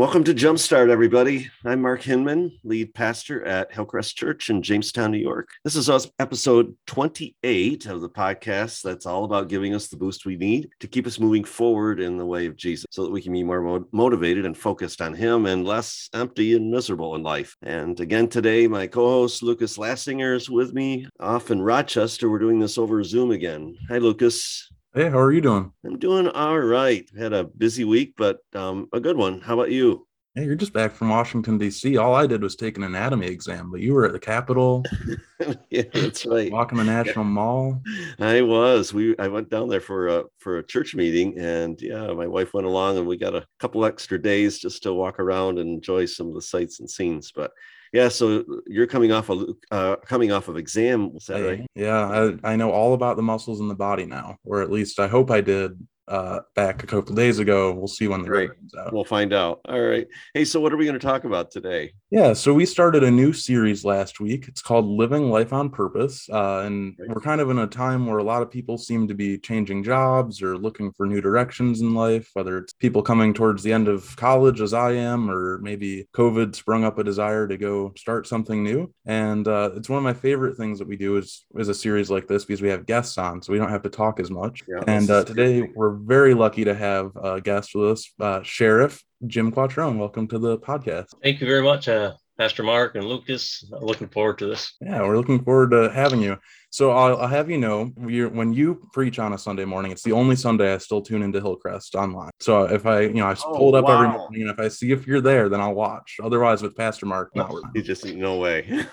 Welcome to Jumpstart, everybody. I'm Mark Hinman, lead pastor at Hillcrest Church in Jamestown, New York. This is us, episode 28 of the podcast that's all about giving us the boost we need to keep us moving forward in the way of Jesus so that we can be more mo- motivated and focused on Him and less empty and miserable in life. And again, today, my co host Lucas Lassinger is with me off in Rochester. We're doing this over Zoom again. Hi, Lucas. Hey, how are you doing? I'm doing all right. Had a busy week, but um, a good one. How about you? Hey, you're just back from Washington D.C. All I did was take an anatomy exam, but you were at the Capitol. yeah, that's right. Walking the National Mall. I was. We I went down there for a for a church meeting, and yeah, my wife went along, and we got a couple extra days just to walk around and enjoy some of the sights and scenes. But yeah, so you're coming off of uh, coming off of exam, is that right? Yeah, I, I know all about the muscles in the body now, or at least I hope I did uh, back a couple days ago. We'll see when the comes out. We'll find out. All right. Hey, so what are we going to talk about today? Yeah, so we started a new series last week. It's called Living Life on Purpose. Uh, and we're kind of in a time where a lot of people seem to be changing jobs or looking for new directions in life, whether it's people coming towards the end of college as I am, or maybe COVID sprung up a desire to go start something new. And uh, it's one of my favorite things that we do is, is a series like this because we have guests on, so we don't have to talk as much. Yeah, and uh, today we're very lucky to have a guest with us, uh, Sheriff Jim Quattrone. Welcome to the podcast. Thank you very much, uh, Pastor Mark and Lucas. Looking forward to this. Yeah, we're looking forward to having you. So I'll, I'll have you know, when you preach on a Sunday morning, it's the only Sunday I still tune into Hillcrest online. So if I, you know, I oh, pulled up wow. every morning, and if I see if you're there, then I'll watch. Otherwise, with Pastor Mark, no, you just no way.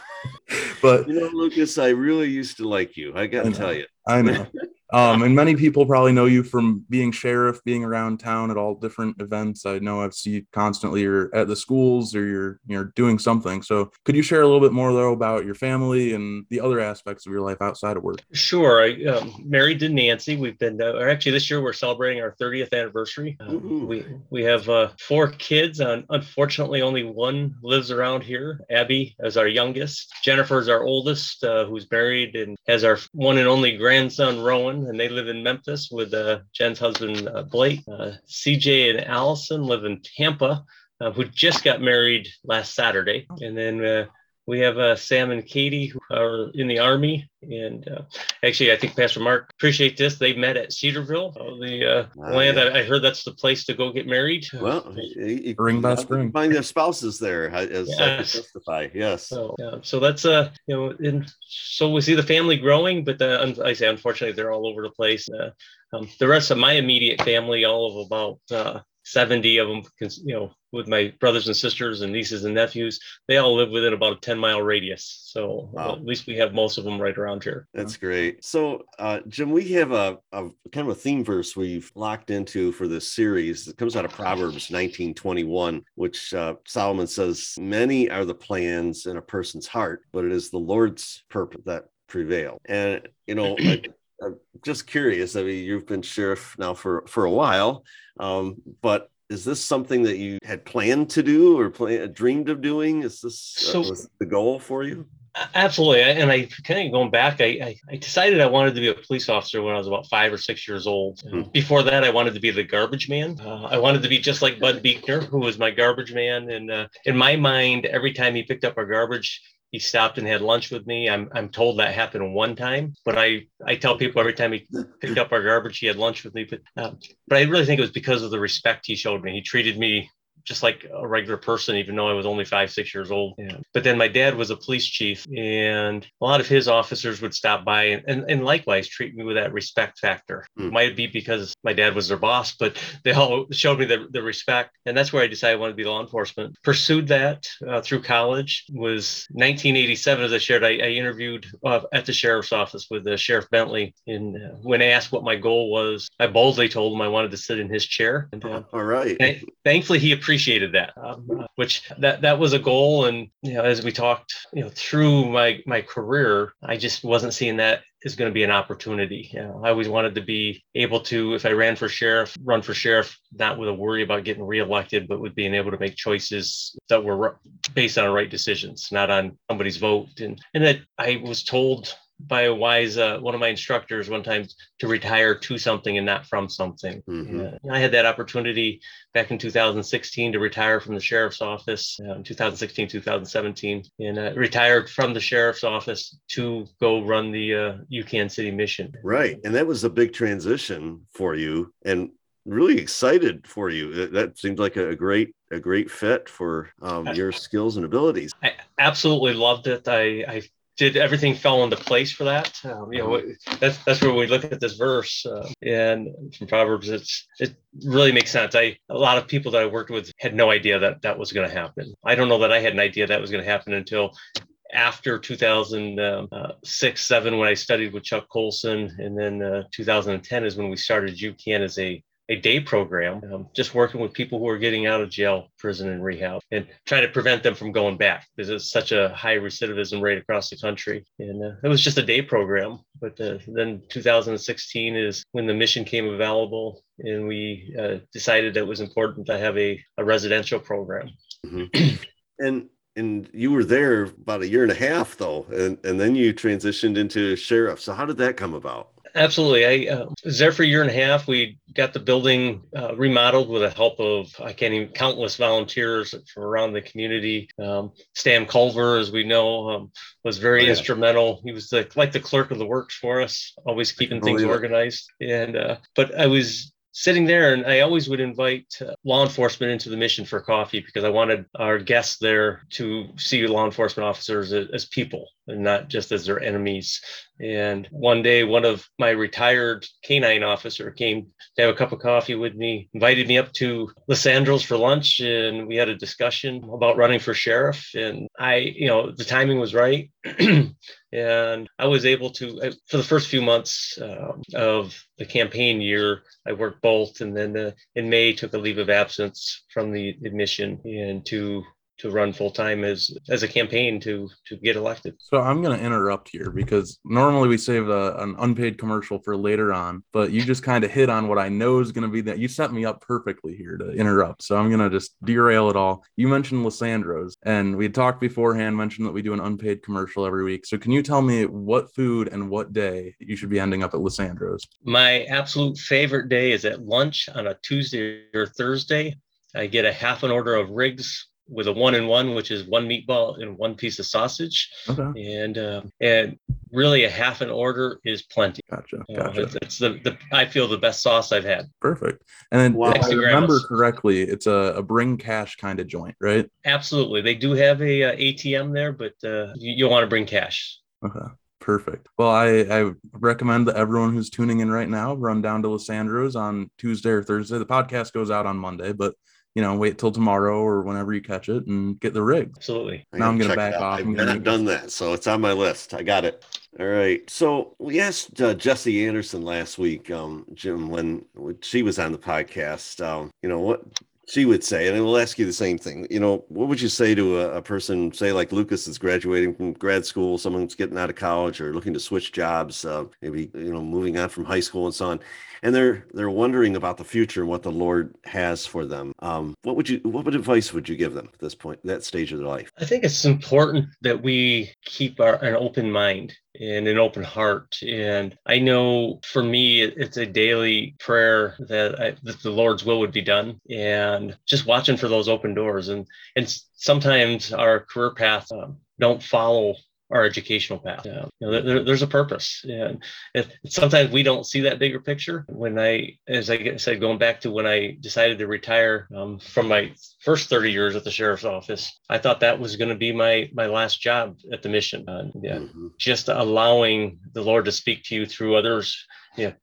but you know, Lucas, I really used to like you. I got to tell you. I know. Um, and many people probably know you from being sheriff, being around town at all different events. I know I've seen you constantly you're at the schools or you're you're doing something. So could you share a little bit more though about your family and the other aspects of your life outside of work? Sure. I um, married to Nancy. We've been uh, actually this year we're celebrating our 30th anniversary. Um, we we have uh, four kids. and unfortunately, only one lives around here. Abby is our youngest. Jennifer is our oldest, uh, who's married and has our one and only grandson Rowan and they live in Memphis with uh, Jen's husband uh, Blake. Uh, CJ and Allison live in Tampa, uh, who just got married last Saturday, and then uh, we have uh, Sam and Katie who are in the Army. And uh, actually, I think Pastor Mark appreciate this. They met at Cedarville, uh, the uh, land. Yeah. I, I, heard that's the place to go get married. Well, spring by spring, find their spouses there as yes. testify. Yes. So, yeah. so that's uh, you know, and so we see the family growing, but uh, I say unfortunately they're all over the place. Uh, um, the rest of my immediate family, all of about uh, 70 of them, you know, with my brothers and sisters and nieces and nephews, they all live within about a 10 mile radius. So wow. at least we have most of them right around here. That's great. So, uh, Jim, we have a, a, kind of a theme verse we've locked into for this series. It comes out of Proverbs 1921, which uh, Solomon says, Many are the plans in a person's heart, but it is the Lord's purpose that prevail. And, you know, I'm just curious. I mean, you've been sheriff now for for a while, um, but is this something that you had planned to do or plan, dreamed of doing? Is this uh, so, uh, the goal for you? Absolutely. And I kind of going back, I, I, I, decided I wanted to be a police officer when I was about five or six years old. Hmm. Before that, I wanted to be the garbage man. Uh, I wanted to be just like Bud Beekner, who was my garbage man. And uh, in my mind, every time he picked up our garbage, he stopped and had lunch with me. I'm I'm told that happened one time, but I I tell people every time he picked up our garbage, he had lunch with me. But um, but I really think it was because of the respect he showed me. He treated me just like a regular person, even though I was only five, six years old. Yeah. But then my dad was a police chief, and a lot of his officers would stop by and, and, and likewise treat me with that respect factor. Mm. Might be because my dad was their boss, but they all showed me the, the respect. And that's where I decided I wanted to be law enforcement. Pursued that uh, through college. Was 1987, as I shared, I, I interviewed uh, at the sheriff's office with uh, Sheriff Bentley. And uh, when asked what my goal was, I boldly told him I wanted to sit in his chair. And, uh, all right. thankfully, he appreciated appreciated that, um, which that that was a goal. And you know, as we talked, you know, through my my career, I just wasn't seeing that is going to be an opportunity. You know, I always wanted to be able to, if I ran for sheriff, run for sheriff, not with a worry about getting reelected, but with being able to make choices that were based on right decisions, not on somebody's vote. And and that I was told by a wise uh, one of my instructors one time to retire to something and not from something. Mm-hmm. I had that opportunity back in 2016 to retire from the sheriff's office uh, in 2016 2017 and uh, retired from the sheriff's office to go run the uh, UCAN City mission. Right, and that was a big transition for you and really excited for you. That seems like a great a great fit for um, your skills and abilities. I absolutely loved it. I, I did everything fell into place for that. Um, you know, that's that's where we look at this verse uh, and from Proverbs. It's it really makes sense. I a lot of people that I worked with had no idea that that was going to happen. I don't know that I had an idea that was going to happen until after 2006 7 when i studied with chuck colson and then uh, 2010 is when we started UCAN as a a day program, um, just working with people who are getting out of jail, prison, and rehab, and trying to prevent them from going back because it's such a high recidivism rate across the country. And uh, it was just a day program. But uh, then 2016 is when the mission came available, and we uh, decided that it was important to have a, a residential program. Mm-hmm. and and you were there about a year and a half though and, and then you transitioned into sheriff so how did that come about Absolutely. I uh, was there for a year and a half. We got the building uh, remodeled with the help of, I can't even, countless volunteers from around the community. Um, Stan Culver, as we know, um, was very oh, yeah. instrumental. He was the, like the clerk of the works for us, always keeping things organized. And, uh, but I was sitting there and i always would invite uh, law enforcement into the mission for coffee because i wanted our guests there to see law enforcement officers as, as people not just as their enemies. And one day one of my retired canine officer came to have a cup of coffee with me invited me up to Lisciandro's for lunch and we had a discussion about running for sheriff. And i you know the timing was right. And I was able to for the first few months uh, of the campaign year. I worked both, and then uh, in May took a leave of absence from the admission and to to run full time as as a campaign to to get elected. So I'm going to interrupt here because normally we save a, an unpaid commercial for later on, but you just kind of hit on what I know is going to be that you set me up perfectly here to interrupt. So I'm going to just derail it all. You mentioned Lisciandro's, and we talked beforehand, mentioned that we do an unpaid commercial every week. So can you tell me what food and what day you should be ending up at Lisciandro's? My absolute favorite day is at lunch on a Tuesday or Thursday. I get a half an order of Riggs with a one and one, which is one meatball and one piece of sausage. Okay. And uh, and really a half an order is plenty. Gotcha. Gotcha. it's, it's, the, the I feel the best sauce I've had. Perfect. And then wow. if I remember correctly, it's a, a bring cash kind of joint, right? Absolutely. They do have a, a ATM there, but uh, you, you'll want to bring cash. Okay. Perfect. Well, I, I recommend that everyone who's tuning in right now run down to Lisciandro's on Tuesday or Thursday. The podcast goes out on Monday, but you know, wait till tomorrow or whenever you catch it and get the rig. Absolutely. Now I'm going to back off. I've not done that, so it's on my list. I got it. All right. So we asked uh, Jesse Anderson last week, um, Jim, when, when she was on the podcast. Um, you know what she would say, and we'll ask you the same thing. You know, what would you say to a, a, person, say like Lucas is graduating from grad school, someone's getting out of college or looking to switch jobs, uh, maybe you know moving on from high school and so on, and they're they're wondering about the future and what the Lord has for them. Um, what would you what advice would you give them at this point, that stage of their life? I think it's important that we keep our, an open mind and an open heart. And I know for me, it's a daily prayer that, I, that the Lord's will would be done, and just watching for those open doors. And and sometimes our career path um, don't follow our educational path. Yeah. You know, there, there's a purpose. And it, sometimes we don't see that bigger picture. When I, as I said, going back to when I decided to retire um, from my first 30 years at the sheriff's office, I thought that was going to be my my last job at the mission. Uh, yeah, mm-hmm. just allowing the Lord to speak to you through others. Yeah,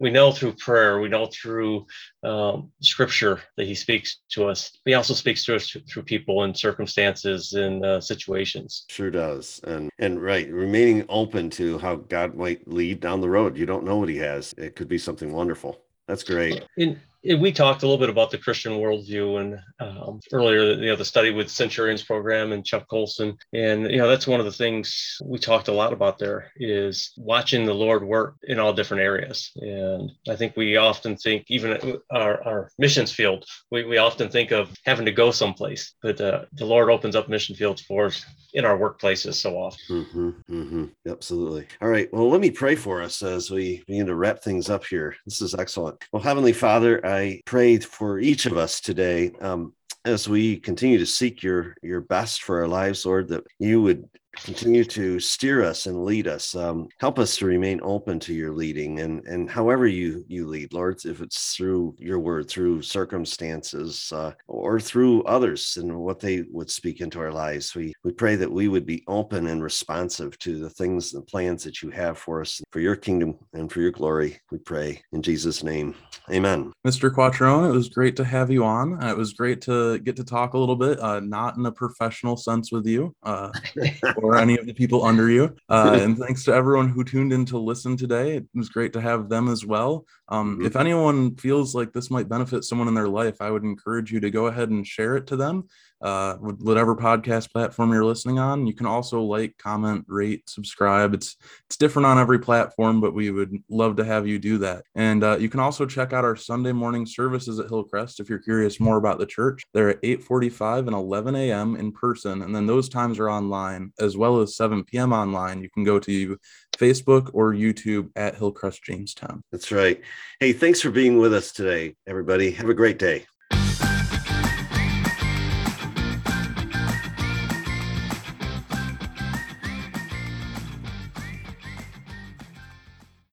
we know through prayer, we know through um, scripture that he speaks to us. He also speaks to us through people and circumstances and uh, situations. Sure does. And and right, remaining open to how God might lead down the road. You don't know what he has. It could be something wonderful. That's great. And we talked a little bit about the Christian worldview and um, earlier, you know, the study with Centurions program and Chuck Colson, and you know, that's one of the things we talked a lot about. There is watching the Lord work in all different areas, and I think we often think, even our, our missions field, we, we often think of having to go someplace, but uh, the Lord opens up mission fields for us in our workplaces so often. Mm-hmm, mm-hmm. Absolutely. All right. Well, let me pray for us as we begin to wrap things up here. This is excellent. Well, Heavenly Father, pray for each of us today. Um, as we continue to seek your your best for our lives, Lord, that you would continue to steer us and lead us um, help us to remain open to your leading and and however you you lead lord if it's through your word through circumstances uh, or through others and what they would speak into our lives we we pray that we would be open and responsive to the things and plans that you have for us for your kingdom and for your glory we pray in jesus name amen mr quattrone it was great to have you on it was great to get to talk a little bit uh, not in a professional sense with you uh, or any of the people under you. Uh, and thanks to everyone who tuned in to listen today. It was great to have them as well. Um, mm-hmm. If anyone feels like this might benefit someone in their life, I would encourage you to go ahead and share it to them uh, whatever podcast platform you're listening on. You can also like, comment, rate, subscribe. It's it's different on every platform, but we would love to have you do that. And uh, you can also check out our Sunday morning services at Hillcrest if you're curious more about the church. They're at 8:45 and 11 a.m. in person, and then those times are online as well as 7 p.m. online. You can go to Facebook or YouTube at Hillcrest Jamestown. That's right. Hey, thanks for being with us today, everybody. Have a great day.